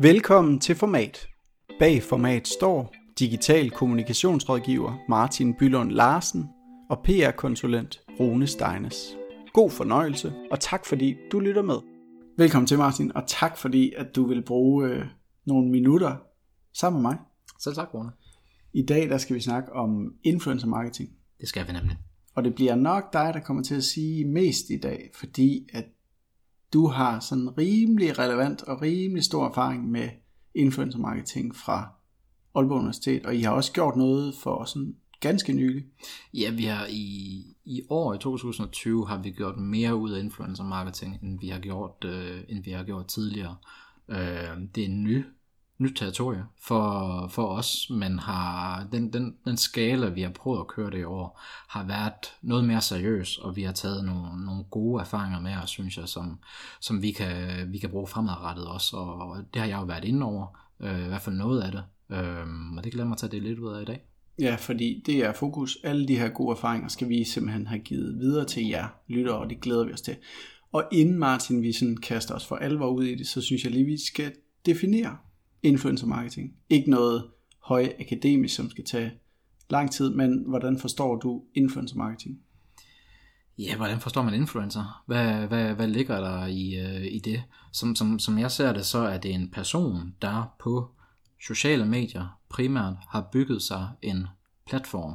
Velkommen til Format. Bag Format står digital kommunikationsrådgiver Martin Bylund Larsen og PR-konsulent Rune Steines. God fornøjelse, og tak fordi du lytter med. Velkommen til Martin, og tak fordi at du vil bruge øh, nogle minutter sammen med mig. Selv tak, Rune. I dag der skal vi snakke om influencer marketing. Det skal vi nemlig. Og det bliver nok dig, der kommer til at sige mest i dag, fordi at du har sådan rimelig relevant og rimelig stor erfaring med influencer marketing fra Aalborg Universitet, og I har også gjort noget for sådan ganske nylig. Ja, vi har i, i år i 2020 har vi gjort mere ud af influencer marketing, end vi har gjort, øh, end vi har gjort tidligere. Øh, det er en ny nyt territorie for, for os, men har den, den, den skala, vi har prøvet at køre det i år, har været noget mere seriøs, og vi har taget nogle, nogle gode erfaringer med os, synes jeg, som, som vi, kan, vi kan bruge fremadrettet også, og det har jeg jo været inde over, øh, i hvert fald noget af det, øh, og det glæder mig at tage det lidt ud af i dag. Ja, fordi det er fokus. Alle de her gode erfaringer skal vi simpelthen have givet videre til jer lyttere, og det glæder vi os til. Og inden Martin, vi sådan kaster os for alvor ud i det, så synes jeg lige, vi skal definere, influencer marketing. Ikke noget høj akademisk, som skal tage lang tid, men hvordan forstår du influencer marketing? Ja, hvordan forstår man influencer? Hvad, hvad, hvad ligger der i, øh, i det? Som, som, som jeg ser det, så er det en person, der på sociale medier primært har bygget sig en platform.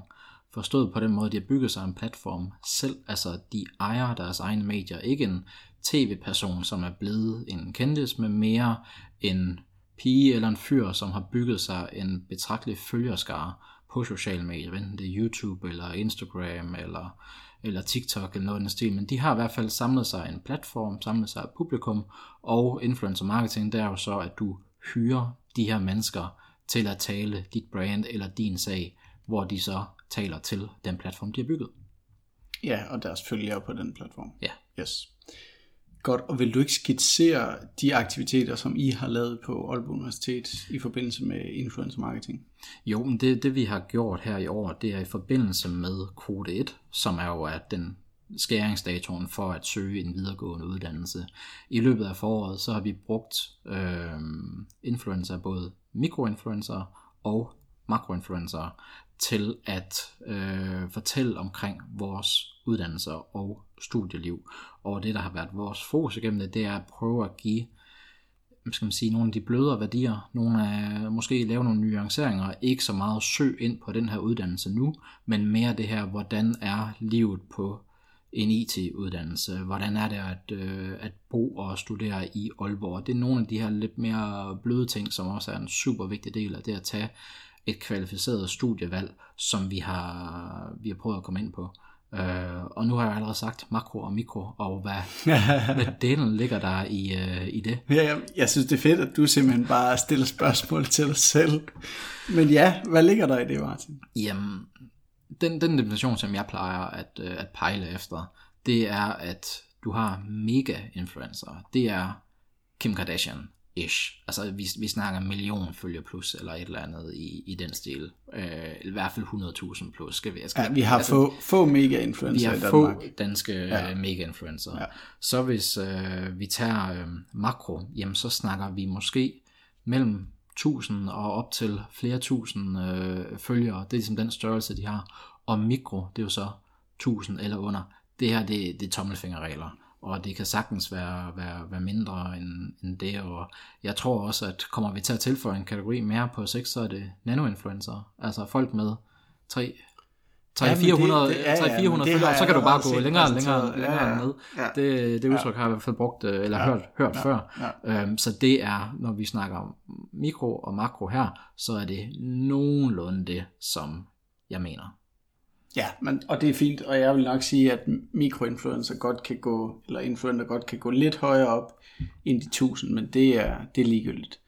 Forstået på den måde, de har bygget sig en platform selv. Altså, de ejer deres egne medier. Ikke en tv-person, som er blevet en kendis, men mere en pige eller en fyr, som har bygget sig en betragtelig følgerskare på sociale medier, enten det er YouTube eller Instagram eller, eller TikTok eller noget af den stil, men de har i hvert fald samlet sig en platform, samlet sig et publikum, og influencer marketing, det er jo så, at du hyrer de her mennesker til at tale dit brand eller din sag, hvor de så taler til den platform, de har bygget. Ja, og deres følgere på den platform. Ja. Yes. Godt, og vil du ikke skitsere de aktiviteter, som I har lavet på Aalborg Universitet i forbindelse med influencer marketing? Jo, men det, det vi har gjort her i år, det er i forbindelse med kode 1, som er jo at den skæringsdatoen for at søge en videregående uddannelse. I løbet af foråret, så har vi brugt øh, influencer, både mikroinfluencer og makroinfluencer, til at øh, fortælle omkring vores uddannelser og studieliv. Og det, der har været vores fokus igennem det, det er at prøve at give skal man sige, nogle af de blødere værdier, nogle af, måske lave nogle nuanceringer, ikke så meget søg ind på den her uddannelse nu, men mere det her, hvordan er livet på en IT-uddannelse, hvordan er det at, øh, at bo og studere i Aalborg. Det er nogle af de her lidt mere bløde ting, som også er en super vigtig del af det at tage et kvalificeret studievalg, som vi har, vi har prøvet at komme ind på. Uh, og nu har jeg allerede sagt makro og mikro, og hvad, hvad delen ligger der i, uh, i det? Ja, jeg, jeg synes, det er fedt, at du simpelthen bare stiller spørgsmål til dig selv. Men ja, hvad ligger der i det, Martin? Jamen, den, den definition, som jeg plejer at, uh, at pejle efter, det er, at du har mega-influencer. Det er Kim Kardashian, ish. Altså vi, vi snakker en million følger plus eller et eller andet i, i den stil. Øh, i hvert fald 100.000 plus. Skal vi, skal, ja, vi har altså, få, få mega-influencer Vi har få danske ja. mega-influencer. Ja. Så hvis øh, vi tager øh, makro, jamen så snakker vi måske mellem 1000 og op til flere tusind øh, følgere. Det er ligesom den størrelse, de har. Og mikro, det er jo så 1000 eller under. Det her, det, det er tommelfingerregler og det kan sagtens være, være, være mindre end, end det, og jeg tror også, at kommer vi til at tilføje en kategori mere på 6, så er det nanoinfluencer, altså folk med 3 300, 400, det, det, ja, 300, 400 ja, følgere, så kan du bare gå længere og længere, længere ja, ja, ned. Ja, det, det udtryk ja, har jeg i hvert fald brugt, øh, eller ja, hørt, hørt ja, før. Ja. Øhm, så det er, når vi snakker om mikro og makro her, så er det nogenlunde det, som jeg mener. Ja, men, og det er fint, og jeg vil nok sige, at mikroinfluencer godt kan gå, eller influencer godt kan gå lidt højere op end de 1000, men det er, det er ligegyldigt.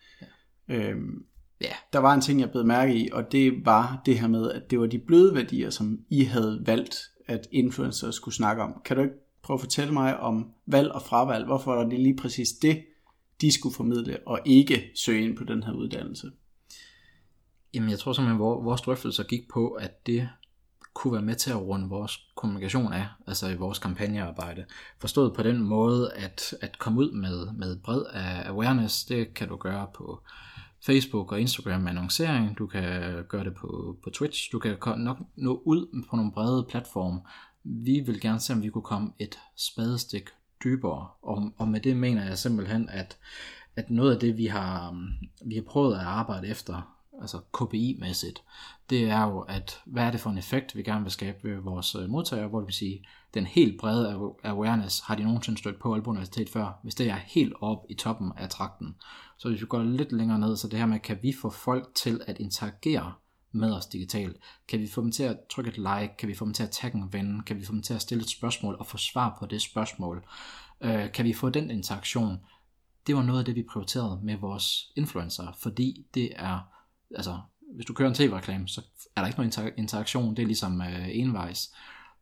Ja. Øhm, ja. Der var en ting, jeg blev mærke i, og det var det her med, at det var de bløde værdier, som I havde valgt, at influencer skulle snakke om. Kan du ikke prøve at fortælle mig om valg og fravalg? Hvorfor var det lige præcis det, de skulle formidle, og ikke søge ind på den her uddannelse? Jamen, jeg tror simpelthen, at vores drøftelser gik på, at det kunne være med til at runde vores kommunikation af, altså i vores kampagnearbejde. Forstået på den måde, at, at komme ud med, med bred af awareness, det kan du gøre på Facebook og Instagram med annoncering, du kan gøre det på, på Twitch, du kan nok nå ud på nogle brede platforme. Vi vil gerne se, om vi kunne komme et spadestik dybere, og, og med det mener jeg simpelthen, at, at noget af det, vi har, vi har prøvet at arbejde efter, altså KPI-mæssigt, det er jo, at hvad er det for en effekt, vi gerne vil skabe ved vores øh, modtagere, hvor det vil sige, den helt brede awareness, har de nogensinde stødt på Aalborg Universitet før, hvis det er helt op i toppen af trakten. Så hvis vi går lidt længere ned, så det her med, kan vi få folk til at interagere med os digitalt? Kan vi få dem til at trykke et like? Kan vi få dem til at tagge en ven? Kan vi få dem til at stille et spørgsmål og få svar på det spørgsmål? Øh, kan vi få den interaktion? Det var noget af det, vi prioriterede med vores influencer, fordi det er, altså, hvis du kører en tv-reklame, så er der ikke nogen interaktion, det er ligesom øh, envejs.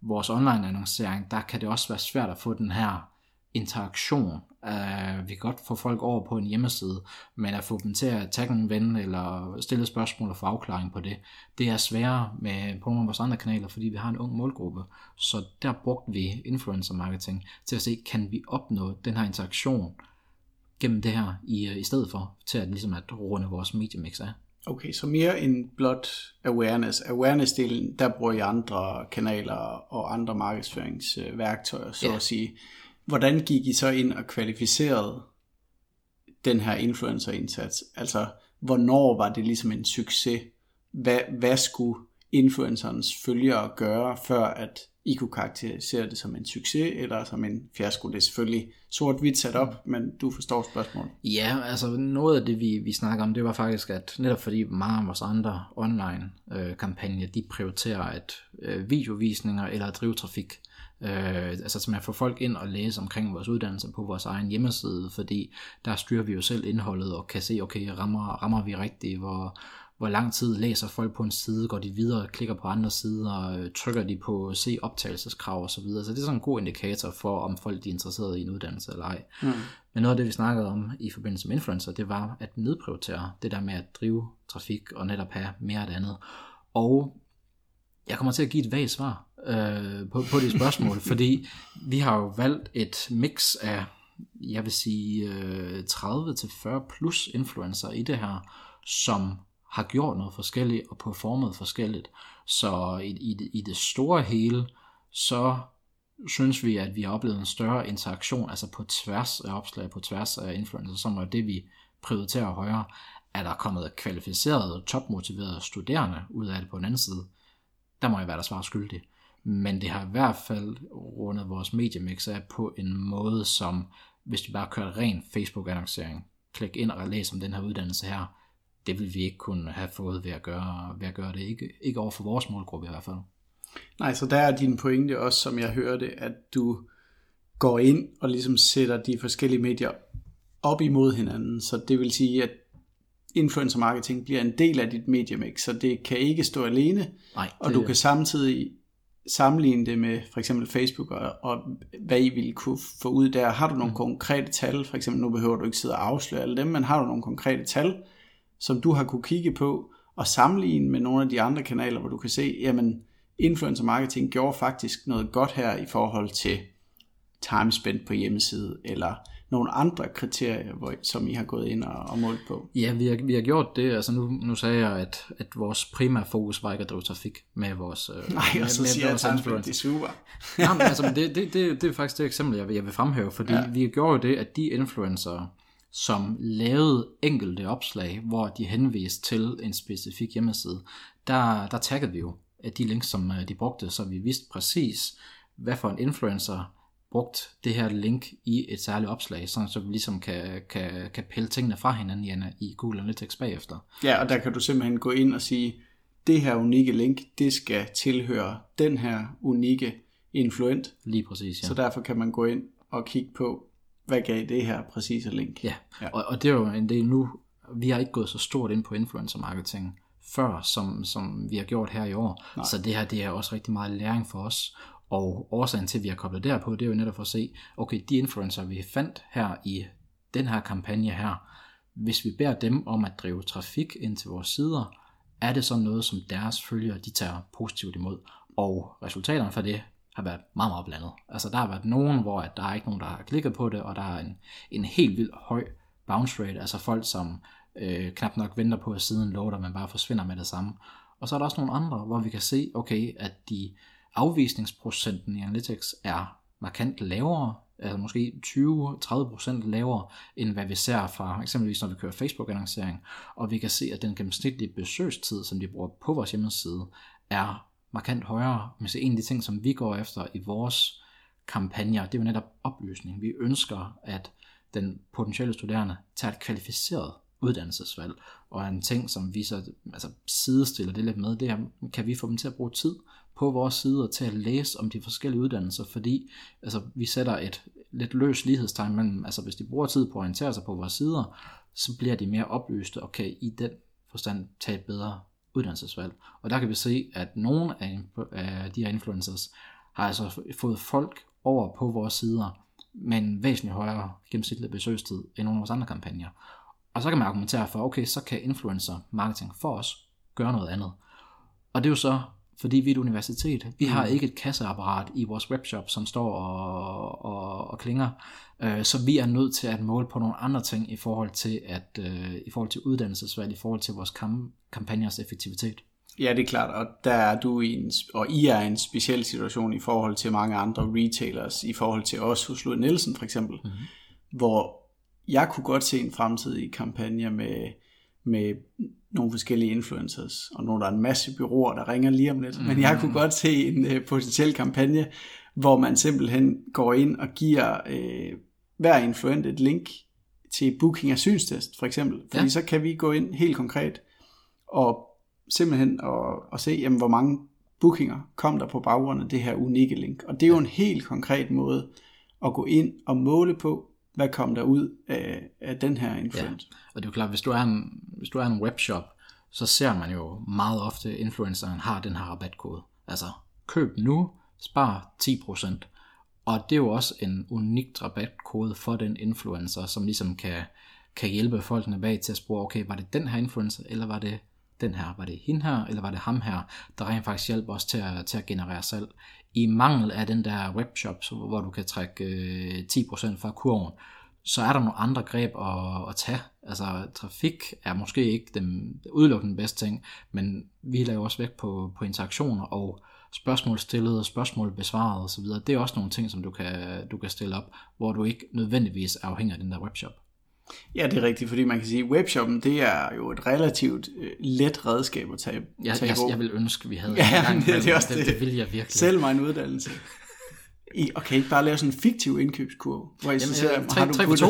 Vores online annoncering, der kan det også være svært at få den her interaktion. Uh, vi kan godt få folk over på en hjemmeside, men at få dem til at tagge en ven eller stille spørgsmål og få afklaring på det, det er sværere med på nogle af vores andre kanaler, fordi vi har en ung målgruppe. Så der brugte vi influencer marketing til at se, kan vi opnå den her interaktion gennem det her i, øh, i stedet for til at, ligesom at runde vores mediemix af. Okay, så mere end blot awareness. Awareness-delen, der bruger I andre kanaler og andre markedsføringsværktøjer, så ja. at sige. Hvordan gik I så ind og kvalificerede den her influencer-indsats? Altså, hvornår var det ligesom en succes? Hvad, hvad skulle influencerens følgere gøre, før at I kunne karakterisere det som en succes, eller som en fiasko? Det er selvfølgelig sort-hvidt sat op, men du forstår spørgsmålet. Ja, altså noget af det, vi, vi snakker om, det var faktisk, at netop fordi mange af vores andre online-kampagner, øh, de prioriterer at øh, videovisninger eller at drive trafik. Øh, altså som at få folk ind og læse omkring vores uddannelse på vores egen hjemmeside, fordi der styrer vi jo selv indholdet og kan se, okay, rammer, rammer vi rigtigt, hvor, hvor lang tid læser folk på en side, går de videre, klikker på andre sider, trykker de på se optagelseskrav osv. Så, videre. så det er sådan en god indikator for, om folk de er interesseret i en uddannelse eller ej. Mm. Men noget af det, vi snakkede om i forbindelse med influencer, det var at nedprioritere det der med at drive trafik og netop have mere af det andet. Og jeg kommer til at give et vagt svar øh, på, på det spørgsmål, fordi vi har jo valgt et mix af, jeg vil sige, øh, 30-40 plus influencer i det her, som har gjort noget forskelligt og performet forskelligt. Så i, i, i det store hele, så synes vi, at vi har oplevet en større interaktion, altså på tværs af opslag, på tværs af influencer, som er det, vi prioriterer højere. Er der kommet kvalificerede, topmotiverede studerende ud af det på den anden side? Der må jeg være der svar skyldig. Men det har i hvert fald rundet vores mediemix af på en måde, som hvis vi bare kører ren Facebook-annoncering, klik ind og læs om den her uddannelse her, det vil vi ikke kunne have fået ved at gøre, ved at gøre det. Ikke, ikke over for vores målgruppe i hvert fald. Nej, så der er din pointe også, som jeg hørte, at du går ind og ligesom sætter de forskellige medier op imod hinanden. Så det vil sige, at influencer marketing bliver en del af dit mediemix, så det kan ikke stå alene, Nej, det... og du kan samtidig sammenligne det med for eksempel Facebook og, og hvad I ville kunne få ud der. Har du nogle mm. konkrete tal, for eksempel nu behøver du ikke sidde og afsløre alle dem, men har du nogle konkrete tal, som du har kunne kigge på og sammenligne med nogle af de andre kanaler, hvor du kan se, jamen influencer marketing gjorde faktisk noget godt her i forhold til time spent på hjemmeside, eller nogle andre kriterier, hvor, som I har gået ind og, og målt på? Ja, vi har, vi har gjort det. Altså nu, nu sagde jeg, at, at vores primære fokus var ikke at drive trafik med vores øh, Nej, og så med, siger med jeg, at det er super. Jamen, altså, det, det, det, det er faktisk det eksempel, jeg vil, jeg vil fremhæve, fordi ja. vi gjorde det, at de influencer, som lavede enkelte opslag, hvor de henviste til en specifik hjemmeside, der, der taggede vi jo de links, som øh, de brugte, så vi vidste præcis, hvad for en influencer brugt det her link i et særligt opslag, sådan så vi ligesom kan, kan, kan pille tingene fra hinanden igen i Google Analytics bagefter. Ja, og der kan du simpelthen gå ind og sige, det her unikke link, det skal tilhøre den her unikke influent. Lige præcis, ja. Så derfor kan man gå ind og kigge på, hvad gav det her præcise link. Ja, ja. Og, og det er jo en del nu, vi har ikke gået så stort ind på influencer marketing før, som, som vi har gjort her i år. Nej. Så det her, det er også rigtig meget læring for os. Og årsagen til, at vi har koblet derpå, det er jo netop for at se, okay, de influencer, vi fandt her i den her kampagne her, hvis vi beder dem om at drive trafik ind til vores sider, er det så noget, som deres følgere de tager positivt imod. Og resultaterne for det har været meget, meget blandet. Altså der har været nogen, hvor at der er ikke nogen, der har klikket på det, og der er en, en helt vildt høj bounce rate, altså folk, som øh, knap nok venter på, at siden loader, men bare forsvinder med det samme. Og så er der også nogle andre, hvor vi kan se, okay, at de afvisningsprocenten i Analytics er markant lavere, altså måske 20-30% lavere, end hvad vi ser fra eksempelvis når vi kører Facebook-annoncering, og vi kan se, at den gennemsnitlige besøgstid, som de bruger på vores hjemmeside, er markant højere. Men så en af de ting, som vi går efter i vores kampagner, det er jo netop oplysning. Vi ønsker, at den potentielle studerende tager et kvalificeret uddannelsesvalg, og en ting, som vi så altså, sidestiller det lidt med, det er, kan vi få dem til at bruge tid på vores side og til at læse om de forskellige uddannelser, fordi altså, vi sætter et lidt løs lighedstegn mellem, altså hvis de bruger tid på at orientere sig på vores sider, så bliver de mere oplyste og kan i den forstand tage et bedre uddannelsesvalg. Og der kan vi se, at nogle af, de her influencers har altså fået folk over på vores sider med en væsentlig højere gennemsnitlig besøgstid end nogle af vores andre kampagner. Og så kan man argumentere for, okay, så kan influencer marketing for os gøre noget andet. Og det er jo så, fordi vi er et universitet. Vi har mm. ikke et kasseapparat i vores webshop, som står og, og, og klinger. Øh, så vi er nødt til at måle på nogle andre ting i forhold til, at, øh, i forhold til uddannelsesvalg, i forhold til vores kam- kampagners effektivitet. Ja, det er klart, og der er du i en, og I er i en speciel situation i forhold til mange andre retailers, i forhold til os hos Lund Nielsen for eksempel, mm-hmm. hvor jeg kunne godt se en fremtidig kampagne med, med nogle forskellige influencers, og nogle der er en masse byråer, der ringer lige om lidt, mm. men jeg kunne godt se en uh, potentiel kampagne, hvor man simpelthen går ind og giver uh, hver influent et link til booking af synstest, for eksempel. Fordi ja. så kan vi gå ind helt konkret og simpelthen og, og se, jamen, hvor mange bookinger kom der på baggrund af det her unikke link. Og det er jo en helt konkret måde at gå ind og måle på, hvad kom der ud af, af den her influencer. Ja. Og det er jo klart, hvis du er en, hvis du er en webshop, så ser man jo meget ofte, at influenceren har den her rabatkode. Altså, køb nu, spar 10%. Og det er jo også en unik rabatkode for den influencer, som ligesom kan, kan hjælpe folkene bag til at spore, okay, var det den her influencer, eller var det den her, var det hende her, eller var det ham her, der rent faktisk hjælper os til at, til at generere salg. I mangel af den der webshop, hvor du kan trække øh, 10% fra kurven, så er der nogle andre greb at, at tage. Altså trafik er måske ikke den udelukkende bedste ting, men vi laver også vægt på, på interaktioner og spørgsmål stillet, spørgsmål besvaret osv. Det er også nogle ting, som du kan, du kan stille op, hvor du ikke nødvendigvis er afhængig af den der webshop. Ja, det er rigtigt, fordi man kan sige, at webshoppen, det er jo et relativt øh, let redskab at tage, jeg, tage jeg, jeg vil ønske, vi havde ja, en gang, det, det, er også det, det, vil jeg virkelig. Selv mig en uddannelse. I, okay, ikke bare lave sådan en fiktiv indkøbskurve, hvor I Jamen, så ja, tre, har, du puttet,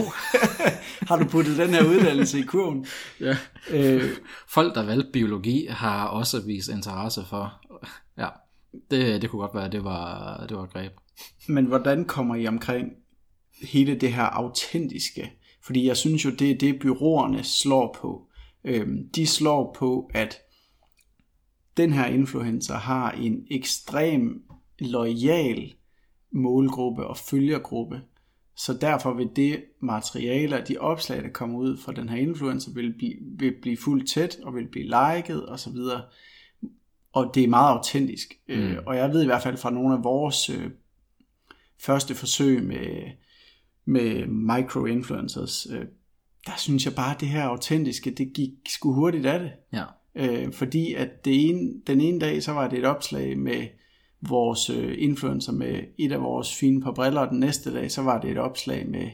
har du puttet den her uddannelse i kurven? Ja. Øh, Folk, der valgte biologi, har også vist interesse for, ja, det, det kunne godt være, det var, det var greb. Men hvordan kommer I omkring hele det her autentiske fordi jeg synes jo, det er det, byråerne slår på. Øhm, de slår på, at den her influencer har en ekstrem lojal målgruppe og følgergruppe. Så derfor vil det materiale og de opslag, der kommer ud fra den her influencer, vil blive, vil blive fuldt tæt og vil blive liket osv. Og det er meget autentisk. Mm. Øh, og jeg ved i hvert fald fra nogle af vores øh, første forsøg med med micro-influencers, øh, der synes jeg bare, at det her autentiske, det gik sgu hurtigt af det. Ja. Øh, fordi at det ene, den ene dag, så var det et opslag med vores øh, influencer med et af vores fine par briller, og den næste dag, så var det et opslag med,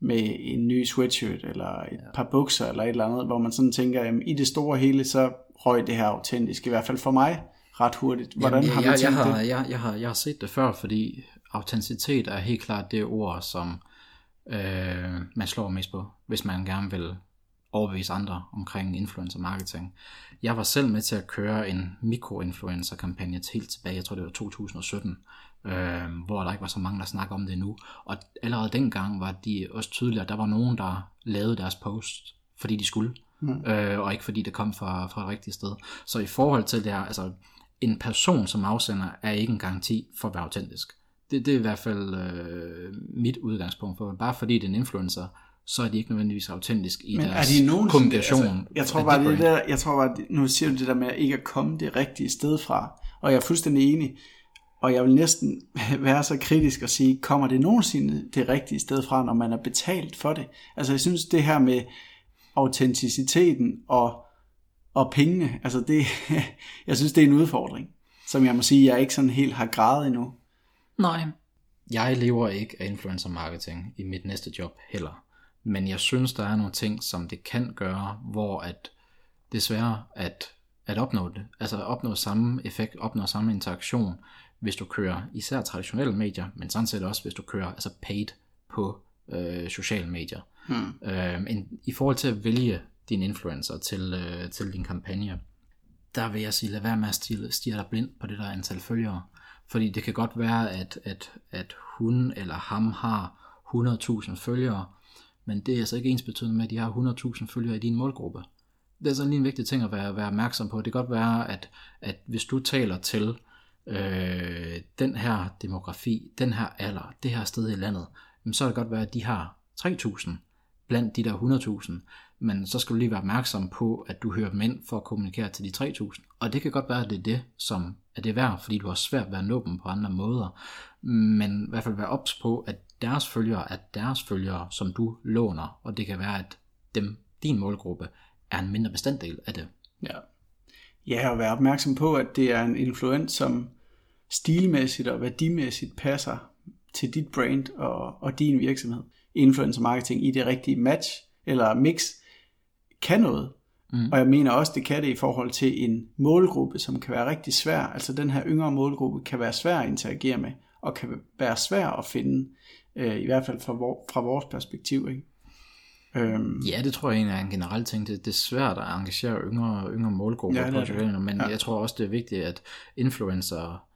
med en ny sweatshirt, eller et ja. par bukser, eller et eller andet, hvor man sådan tænker, jamen, i det store hele, så røg det her autentisk, i hvert fald for mig, ret hurtigt. Hvordan jamen, har man jeg, tænkt jeg har, det? Jeg, jeg, har, jeg har set det før, fordi autenticitet er helt klart det ord, som øh, man slår mest på, hvis man gerne vil overbevise andre omkring influencer marketing. Jeg var selv med til at køre en mikroinfluencer kampagne helt tilbage, jeg tror det var 2017, øh, hvor der ikke var så mange, der snakker om det nu. Og allerede dengang var de også tydelige, at der var nogen, der lavede deres post, fordi de skulle, mm. øh, og ikke fordi det kom fra, fra et rigtigt sted. Så i forhold til det her, altså en person som afsender er ikke en garanti for at være autentisk. Det, det er i hvert fald øh, mit udgangspunkt for. Bare fordi det er en influencer, så er de ikke nødvendigvis autentisk i Men deres er de nogen, kommunikation. Altså, jeg tror bare, det der, jeg tror bare, nu siger du det der med at ikke at komme det rigtige sted fra, Og jeg er fuldstændig enig. Og jeg vil næsten være så kritisk og sige, kommer det nogensinde det rigtige sted fra, når man er betalt for det? Altså jeg synes, det her med autenticiteten og, og pengene, altså det, jeg synes, det er en udfordring, som jeg må sige, jeg ikke sådan helt har gradet endnu. Nej, jeg lever ikke af influencer marketing i mit næste job heller. Men jeg synes, der er nogle ting, som det kan gøre, hvor at det sværere at, at opnå det. Altså opnå samme effekt, opnå samme interaktion, hvis du kører især traditionelle medier, men sådan set også, hvis du kører altså paid på øh, sociale medier. Hmm. Øh, en, I forhold til at vælge din influencer til, øh, til din kampagne, der vil jeg sige, lad være med at stige, stige dig blind på det der antal følgere. Fordi det kan godt være, at, at, at hun eller ham har 100.000 følgere, men det er altså ikke ens betydende med, at de har 100.000 følgere i din målgruppe. Det er sådan lige en vigtig ting at være, være opmærksom på. Det kan godt være, at, at hvis du taler til øh, den her demografi, den her alder, det her sted i landet, så kan det godt være, at de har 3.000 blandt de der 100.000, men så skal du lige være opmærksom på, at du hører mænd for at kommunikere til de 3.000. Og det kan godt være, at det er det, som er det værd, fordi du har svært ved at nå dem på andre måder. Men i hvert fald være ops på, at deres følgere er deres følgere, som du låner, og det kan være, at dem, din målgruppe, er en mindre bestanddel af det. Ja. Ja, og være opmærksom på, at det er en influent, som stilmæssigt og værdimæssigt passer til dit brand og, og din virksomhed. Influencer marketing i det rigtige match eller mix kan noget. Mm. Og jeg mener også, det kan det i forhold til en målgruppe, som kan være rigtig svær. Altså den her yngre målgruppe kan være svær at interagere med, og kan være svær at finde, øh, i hvert fald fra, vor, fra vores perspektiv. Ikke? Øhm. Ja, det tror jeg egentlig er en generel ting. Det, det er svært at engagere yngre, yngre målgrupper ja, på sociale men ja. jeg tror også, det er vigtigt, at influencer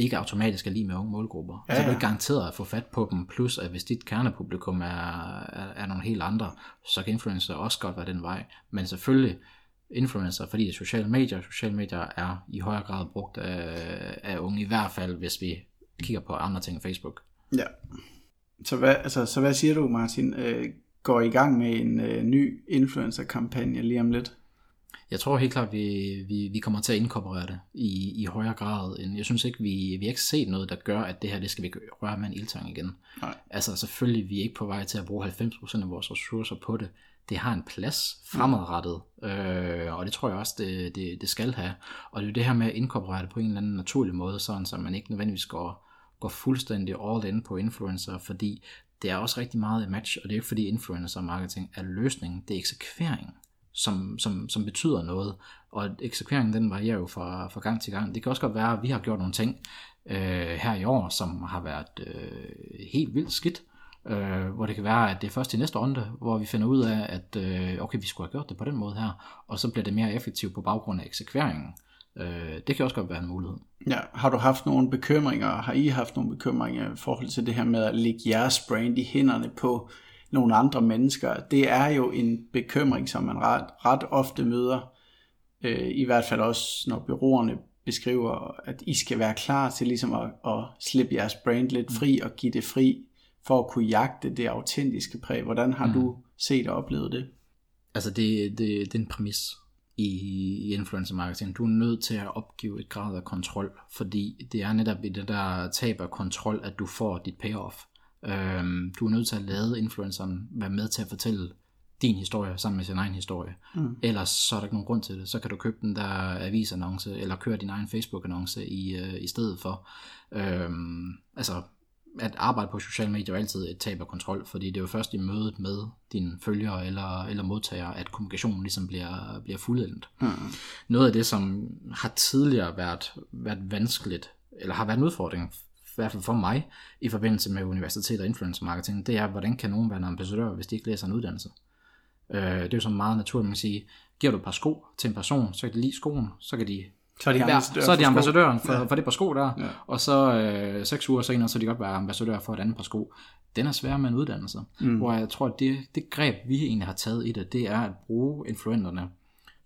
ikke automatisk er lige med unge målgrupper. Ja, ja. Altså du er garanteret at få fat på dem, plus at hvis dit kernepublikum er, er, er nogle helt andre, så kan influencer også godt være den vej. Men selvfølgelig influencer, fordi det er sociale medier, sociale medier er i højere grad brugt af, af unge, i hvert fald hvis vi kigger på andre ting end Facebook. Ja. Så hvad, altså, så hvad siger du, Martin? Øh, går i gang med en øh, ny influencer-kampagne lige om lidt? Jeg tror helt klart, vi, vi, vi kommer til at inkorporere det i, i højere grad. End, jeg synes ikke, vi, vi har ikke set noget, der gør, at det her, det skal vi røre med en ildtang igen. Nej. Altså selvfølgelig, vi er ikke på vej til at bruge 90% af vores ressourcer på det. Det har en plads fremadrettet, mm. øh, og det tror jeg også, det, det, det skal have. Og det er det her med at inkorporere det på en eller anden naturlig måde, sådan så man ikke nødvendigvis går, går fuldstændig all in på influencer, fordi det er også rigtig meget et match, og det er ikke fordi influencer marketing er løsningen, det er eksekvering som, som, som betyder noget. Og eksekveringen den varierer jo fra, fra gang til gang. Det kan også godt være, at vi har gjort nogle ting øh, her i år, som har været øh, helt vildt skidt. Øh, hvor det kan være, at det er først i næste runde, hvor vi finder ud af, at øh, okay, vi skulle have gjort det på den måde her, og så bliver det mere effektivt på baggrund af eksekveringen. Øh, det kan også godt være en mulighed. Ja, har du haft nogle bekymringer, har I haft nogle bekymringer i forhold til det her med at lægge jeres brand i hænderne på nogle andre mennesker, det er jo en bekymring, som man ret, ret ofte møder, øh, i hvert fald også når byråerne beskriver, at I skal være klar til ligesom at, at slippe jeres brand lidt fri og give det fri, for at kunne jagte det autentiske præg. Hvordan har mm. du set og oplevet det? Altså det, det, det er en præmis i, i influencer marketing. Du er nødt til at opgive et grad af kontrol, fordi det er netop i det der tab af kontrol, at du får dit payoff. Øhm, du er nødt til at lade influenceren være med til at fortælle din historie sammen med sin egen historie. Mm. Ellers så er der ikke nogen grund til det. Så kan du købe den der avisannonce, eller køre din egen Facebook-annonce i, øh, i stedet for. Øhm, altså, at arbejde på sociale medier er altid et tab af kontrol, fordi det er jo først i mødet med dine følgere eller, eller modtagere, at kommunikationen ligesom bliver, bliver fuldendt. Mm. Noget af det, som har tidligere været, været vanskeligt, eller har været en udfordring hvert fald for mig, i forbindelse med universitet og influencer marketing, det er, hvordan kan nogen være en ambassadør, hvis de ikke læser en uddannelse? Øh, det er jo så meget naturligt, man kan sige, giver du et par sko til en person, så kan de lide skoen, så kan de så er de, ambassadør så er de ambassadøren for, ja. for det par sko der, ja. og så øh, seks uger senere, så kan de godt være ambassadør for et andet par sko. Den er svær med en uddannelse, mm. hvor jeg tror, at det, det greb, vi egentlig har taget i det, det er at bruge influenterne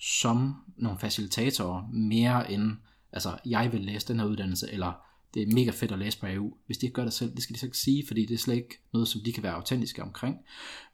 som nogle facilitatorer, mere end, altså, jeg vil læse den her uddannelse, eller det er mega fedt at læse på AU. Hvis de ikke gør det selv, det skal de så ikke sige, fordi det er slet ikke noget, som de kan være autentiske omkring.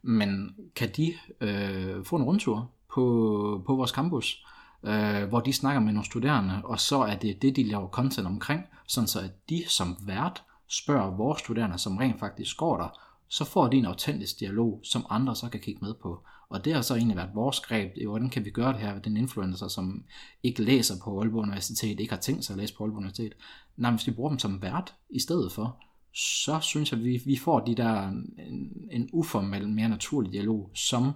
Men kan de øh, få en rundtur på, på vores campus, øh, hvor de snakker med nogle studerende, og så er det det, de laver content omkring, sådan så at de som vært spørger vores studerende, som rent faktisk går der, så får de en autentisk dialog, som andre så kan kigge med på. Og det har så egentlig været vores greb, hvordan kan vi gøre det her ved den influencer, som ikke læser på Aalborg Universitet, ikke har tænkt sig at læse på Aalborg Universitet. Nej, hvis vi bruger dem som vært i stedet for, så synes jeg, at vi, vi får de der en, en uformel, mere naturlig dialog, som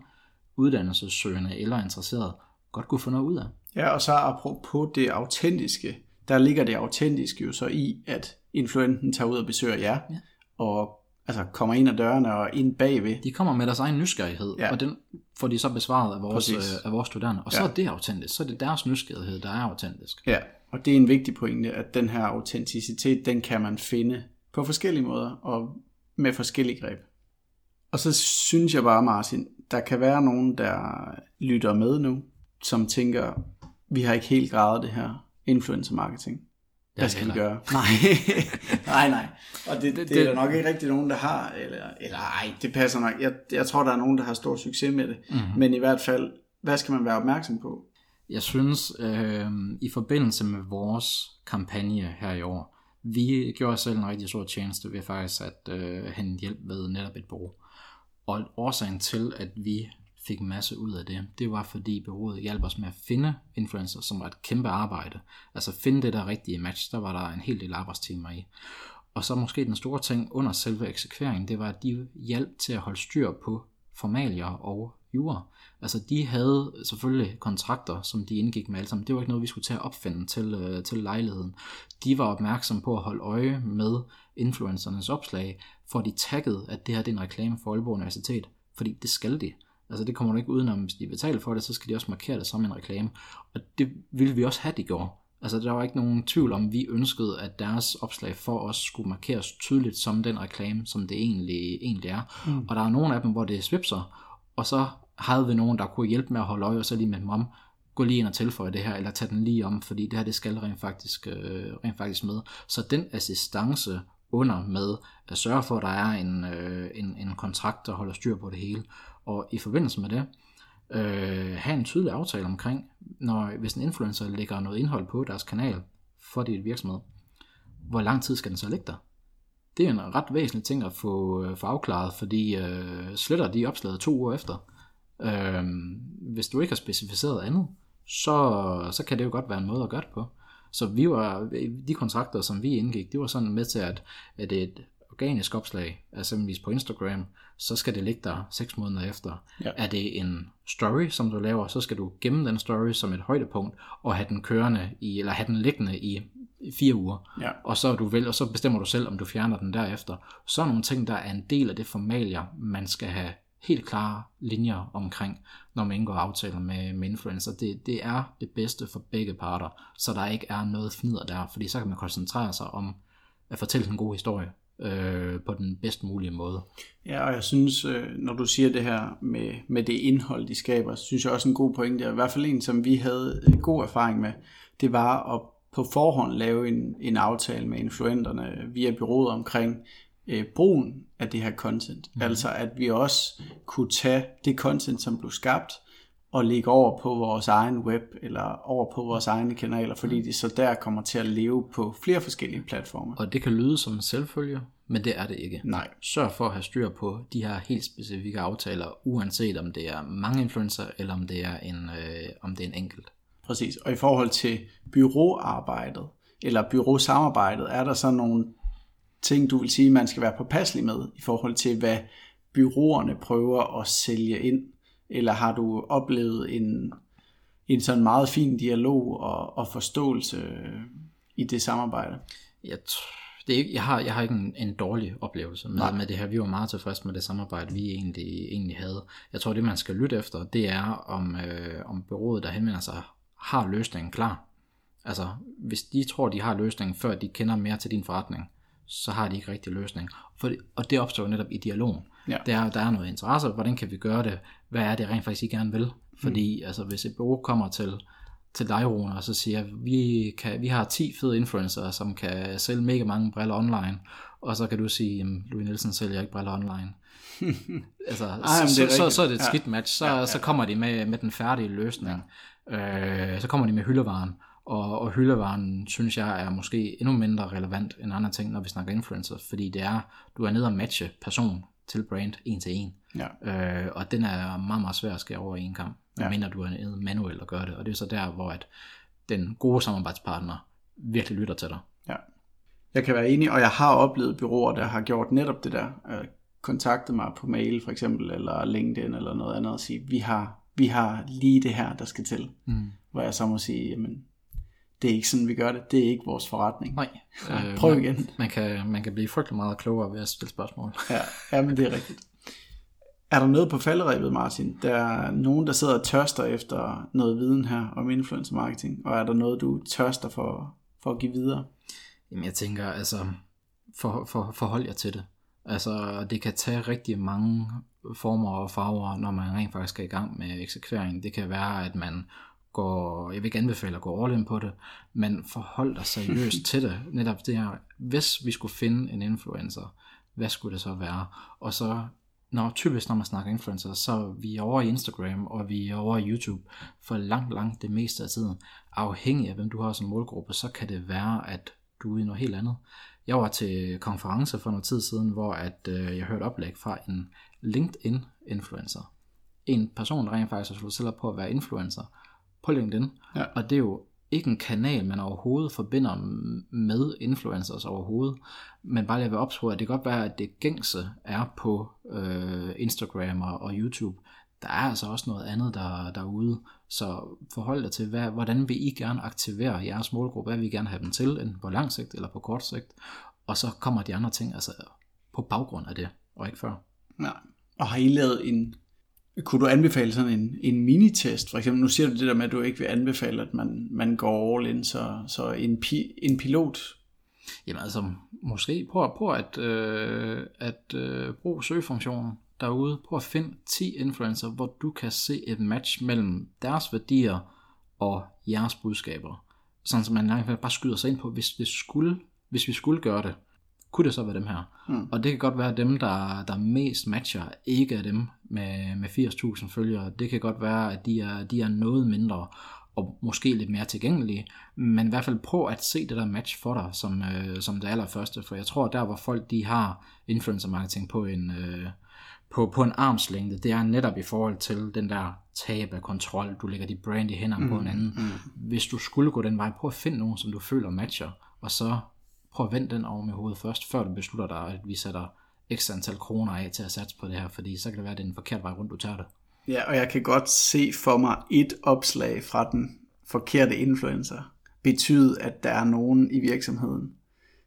uddannelsessøgende eller interesseret godt kunne få noget ud af. Ja, og så apropos det autentiske, der ligger det autentiske jo så i, at influenten tager ud og besøger jer, ja. og altså kommer ind ad dørene og ind bagved. De kommer med deres egen nysgerrighed, ja. og den får de så besvaret af vores, øh, af vores studerende. Og så ja. er det autentisk, så er det deres nysgerrighed, der er autentisk. Ja, og det er en vigtig pointe, at den her autenticitet, den kan man finde på forskellige måder og med forskellige greb. Og så synes jeg bare, Martin, der kan være nogen, der lytter med nu, som tænker, vi har ikke helt gradet det her influencer marketing. Hvad skal vi gøre? Nej, nej, nej. Og det, det, det, er der nok ikke rigtig nogen, der har. Eller, eller ej, det passer nok. Jeg, jeg tror, der er nogen, der har stor succes med det. Mm-hmm. Men i hvert fald, hvad skal man være opmærksom på? Jeg synes, øh, i forbindelse med vores kampagne her i år, vi gjorde selv en rigtig stor tjeneste ved faktisk at øh, hente hjælp ved netop et bureau. Og årsagen til, at vi fik en masse ud af det, det var fordi bureauet hjalp os med at finde influencer, som var et kæmpe arbejde. Altså finde det der rigtige match, der var der en hel del arbejdstimer i. Og så måske den store ting under selve eksekveringen, det var, at de hjalp til at holde styr på formalier og jura. Altså de havde selvfølgelig kontrakter, som de indgik med alle sammen. Det var ikke noget, vi skulle til at opfinde til, øh, til lejligheden. De var opmærksomme på at holde øje med influencernes opslag, for de taggede, at det her det er en reklame for Aalborg Universitet, fordi det skal de. Altså det kommer du ikke udenom, hvis de betaler for det, så skal de også markere det som en reklame. Og det ville vi også have, de gjorde. Altså der var ikke nogen tvivl om, vi ønskede, at deres opslag for os skulle markeres tydeligt som den reklame, som det egentlig, egentlig er. Mm. Og der er nogle af dem, hvor det svipser, og så havde vi nogen, der kunne hjælpe med at holde øje, og så lige med dem om, gå lige ind og tilføje det her, eller tage den lige om, fordi det her, det skal rent faktisk, øh, rent faktisk med. Så den assistance under med at sørge for, at der er en, øh, en, en kontrakt, der holder styr på det hele, og i forbindelse med det, øh, have en tydelig aftale omkring, når, hvis en influencer lægger noget indhold på deres kanal for dit virksomhed, hvor lang tid skal den så ligge der? Det er en ret væsentlig ting at få, øh, få afklaret, fordi øh, sletter de opslaget to uger efter. Øh, hvis du ikke har specificeret andet, så, så kan det jo godt være en måde at gøre det på. Så vi var, de kontrakter, som vi indgik, det var sådan med til, at, at et organisk opslag, eksempelvis på Instagram, så skal det ligge der 6 måneder efter. Ja. Er det en story, som du laver, så skal du gemme den story som et højdepunkt, og have den kørende i, eller have den liggende i fire uger. Ja. Og, så du vel, og så bestemmer du selv, om du fjerner den derefter. Så er nogle ting, der er en del af det formalier, man skal have helt klare linjer omkring, når man indgår aftaler med, med influencer. Det, det er det bedste for begge parter, så der ikke er noget fnider der, fordi så kan man koncentrere sig om at fortælle en god historie øh, på den bedst mulige måde. Ja, og jeg synes, øh, når du siger det her med, med det indhold, de skaber, synes jeg også en god pointe, i hvert fald en, som vi havde øh, god erfaring med, det var at på forhånd lave en, en aftale med influenterne via byrådet omkring øh, brugen af det her content. Mm. Altså at vi også kunne tage det content, som blev skabt, og lægge over på vores egen web, eller over på vores egne kanaler, fordi det så der kommer til at leve på flere forskellige platforme. Og det kan lyde som en selvfølge, men det er det ikke. Nej. Sørg for at have styr på de her helt specifikke aftaler, uanset om det er mange influencer, eller om det er en, øh, om det er en enkelt. Præcis. Og i forhold til byråarbejdet, eller byråsamarbejdet, er der så nogle ting, du vil sige, man skal være påpasselig med, i forhold til, hvad byråerne prøver at sælge ind? Eller har du oplevet en, en sådan meget fin dialog og, og forståelse i det samarbejde? Jeg, det er ikke, jeg, har, jeg har ikke en, en dårlig oplevelse med, med det her. Vi var meget tilfredse med det samarbejde, vi egentlig, egentlig havde. Jeg tror, det man skal lytte efter, det er, om, øh, om bureauet, der henvender sig, har løsningen klar. Altså, hvis de tror, de har løsningen, før de kender mere til din forretning, så har de ikke rigtig løsning. For det, og det opstår netop i dialogen. Ja. Der, der er noget interesse, hvordan kan vi gøre det, hvad er det rent faktisk, I gerne vil? Fordi mm. altså, hvis et bureau kommer til, til dig, Rune, og så siger, vi, kan, vi har 10 fede influencer, som kan sælge mega mange briller online, og så kan du sige, at Louis Nielsen sælger ikke briller online. altså, Ej, så, så, så er det et skidt match. Så, ja, ja, ja. så kommer de med, med den færdige løsning. Ja. Øh, så kommer de med hyldevaren. Og, og hyldevaren, synes jeg, er måske endnu mindre relevant end andre ting, når vi snakker influencer, fordi det er, du er nede og matche person til brand en til en. Ja. Øh, og den er meget, meget svær at skære over i en kamp, ja. mindre du er manuelt og gør det. Og det er så der, hvor at den gode samarbejdspartner virkelig lytter til dig. Ja. Jeg kan være enig, og jeg har oplevet byråer, der har gjort netop det der. Øh, kontaktet mig på mail for eksempel, eller LinkedIn eller noget andet, og sige, vi har, vi har lige det her, der skal til. Mm. Hvor jeg så må sige, jamen, det er ikke sådan, vi gør det. Det er ikke vores forretning. Nej. Øh, Prøv igen. Man, man, kan, man kan blive frygtelig meget klogere ved at stille spørgsmål. ja, ja, men det er rigtigt. Er der noget på falderæbet, Martin? Der er nogen, der sidder og tørster efter noget viden her om influencer marketing, og er der noget, du tørster for, for at give videre? Jamen jeg tænker, altså, for, for, forhold jer til det. Altså, det kan tage rigtig mange former og farver, når man rent faktisk er i gang med eksekvering. Det kan være, at man går, jeg vil ikke anbefale at gå all in på det, men forhold dig seriøst til det. Netop det her, hvis vi skulle finde en influencer, hvad skulle det så være? Og så, når typisk når man snakker influencer, så er vi over i Instagram, og vi er over i YouTube, for langt, langt det meste af tiden. Afhængig af hvem du har som målgruppe, så kan det være, at du er i noget helt andet. Jeg var til konference for noget tid siden, hvor at, øh, jeg hørte oplæg fra en LinkedIn-influencer. En person, der rent faktisk har slået selv på at være influencer på LinkedIn. Ja. Og det er jo ikke en kanal, man overhovedet forbinder med influencers overhovedet, men bare lige ved opspore, at det kan godt være, at det gængse er på øh, Instagram og, og YouTube. Der er altså også noget andet der, derude, så forhold dig til, hvad, hvordan vil I gerne aktivere jeres målgruppe, hvad vil I gerne have dem til, enten på lang sigt eller på kort sigt, og så kommer de andre ting altså på baggrund af det, og ikke før. Ja. Og har I lavet en, kunne du anbefale sådan en, en minitest? For eksempel, nu siger du det der med, at du ikke vil anbefale, at man, man går all in, så, så en, pi, en pilot? Jamen altså, måske prøv, prøv at, øh, at øh, bruge søgefunktionen derude. Prøv at finde 10 influencer, hvor du kan se et match mellem deres værdier og jeres budskaber. Sådan som man bare skyder sig ind på, hvis, det skulle, hvis vi skulle gøre det, kunne det så være dem her. Mm. Og det kan godt være, at dem, der, der mest matcher, ikke er dem med, med 80.000 følgere. Det kan godt være, at de er, de er noget mindre og måske lidt mere tilgængelige, men i hvert fald prøv at se det der match for dig som, øh, som det allerførste, for jeg tror, der hvor folk de har influencer marketing på en, øh, på, på en armslængde, det er netop i forhold til den der tab af kontrol, du lægger dit brand i hænderne mm, på en anden. Mm. Hvis du skulle gå den vej, prøv at finde nogen, som du føler matcher, og så prøv at vende den over med hovedet først, før du beslutter dig, at vi sætter ekstra antal kroner af til at satse på det her, fordi så kan det være, at det er en forkert vej rundt, du tager det. Ja, og jeg kan godt se for mig et opslag fra den forkerte influencer betyde, at der er nogen i virksomheden,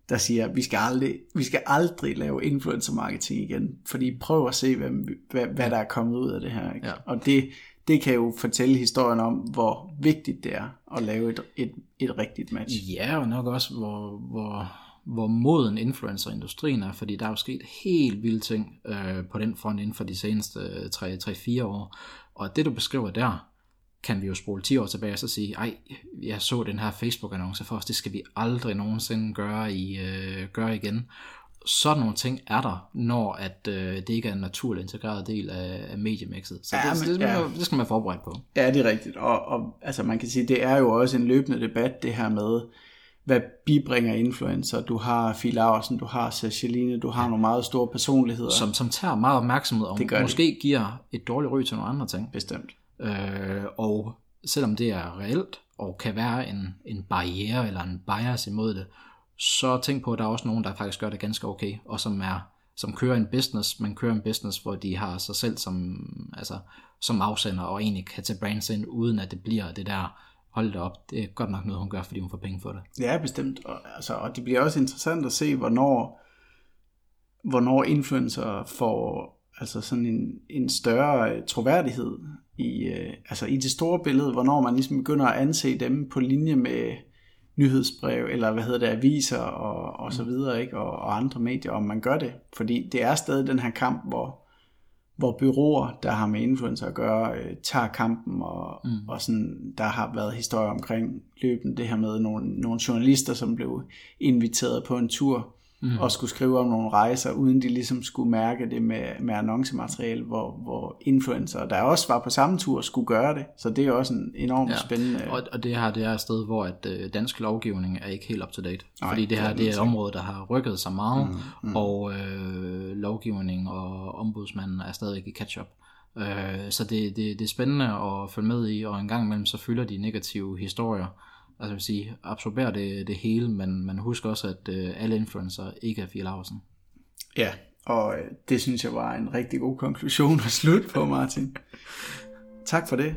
der siger, at vi skal aldrig, vi skal aldrig lave influencer marketing igen, fordi prøv at se, hvad, hvad, hvad der er kommet ud af det her. Ikke? Ja. Og det, det kan jo fortælle historien om, hvor vigtigt det er at lave et, et, et rigtigt match. Ja, og nok også, hvor, hvor, hvor moden influencerindustrien er, fordi der er jo sket helt vilde ting øh, på den front inden for de seneste øh, 3-4 år. Og det du beskriver der, kan vi jo spole 10 år tilbage og så sige, ej, jeg så den her Facebook-annonce for os, det skal vi aldrig nogensinde gøre, i, øh, gøre igen sådan nogle ting er der, når at øh, det ikke er en naturlig integreret del af, af mediemixet. Så ja, det, men, det, det, ja. det skal man være forberedt på. Ja, det er rigtigt. Og, og altså, man kan sige, det er jo også en løbende debat, det her med, hvad bibringer influencer. Du har Fie Laursen, du har Sashaline, du har nogle meget store personligheder. Som, som tager meget opmærksomhed og måske det. giver et dårligt ry til nogle andre ting. Bestemt. Øh, og selvom det er reelt, og kan være en, en barriere eller en bias imod det, så tænk på, at der er også nogen, der faktisk gør det ganske okay, og som er som kører en business, men kører en business, hvor de har sig selv som, altså, som afsender, og egentlig kan tage brands ind, uden at det bliver det der, hold det op, det er godt nok noget, hun gør, fordi hun får penge for det. Ja, bestemt. Og, altså, og det bliver også interessant at se, hvornår, hvornår influencer får altså sådan en, en større øh, troværdighed i, øh, altså i det store billede, hvornår man ligesom begynder at anse dem på linje med nyhedsbrev, eller hvad hedder det, aviser og, og så mm. videre, ikke? Og, og andre medier, om man gør det. Fordi det er stadig den her kamp, hvor, hvor byråer, der har med influencer at gøre, øh, tager kampen, og, mm. og sådan, der har været historier omkring løbende det her med nogle, nogle journalister, som blev inviteret på en tur, mm. og skulle skrive om nogle rejser, uden de ligesom skulle mærke det med, med annoncemateriale, hvor, hvor influencer, der også var på samme tur, skulle gøre det. Så det er også en enormt ja. spændende... Og, og det her det er et sted, hvor at, øh, dansk lovgivning er ikke helt up to date. Nej, fordi det her det er et område, der har rykket sig meget, mm, mm. og øh, lovgivning og ombudsmanden er stadig i catch-up. Øh, så det, det, det er spændende at følge med i, og en gang imellem så fylder de negative historier altså vil sige, absorberer det, det hele, men man husker også, at øh, alle influencer ikke er Fie Larsen. Ja, og øh, det synes jeg var en rigtig god konklusion at slutte på, Martin. tak for det.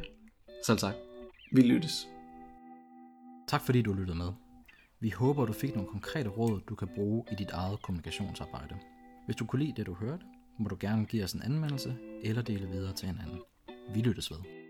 Selv tak. Vi lyttes. Tak fordi du lyttede med. Vi håber, du fik nogle konkrete råd, du kan bruge i dit eget kommunikationsarbejde. Hvis du kunne lide det, du hørte, må du gerne give os en anmeldelse eller dele videre til en anden. Vi lyttes ved.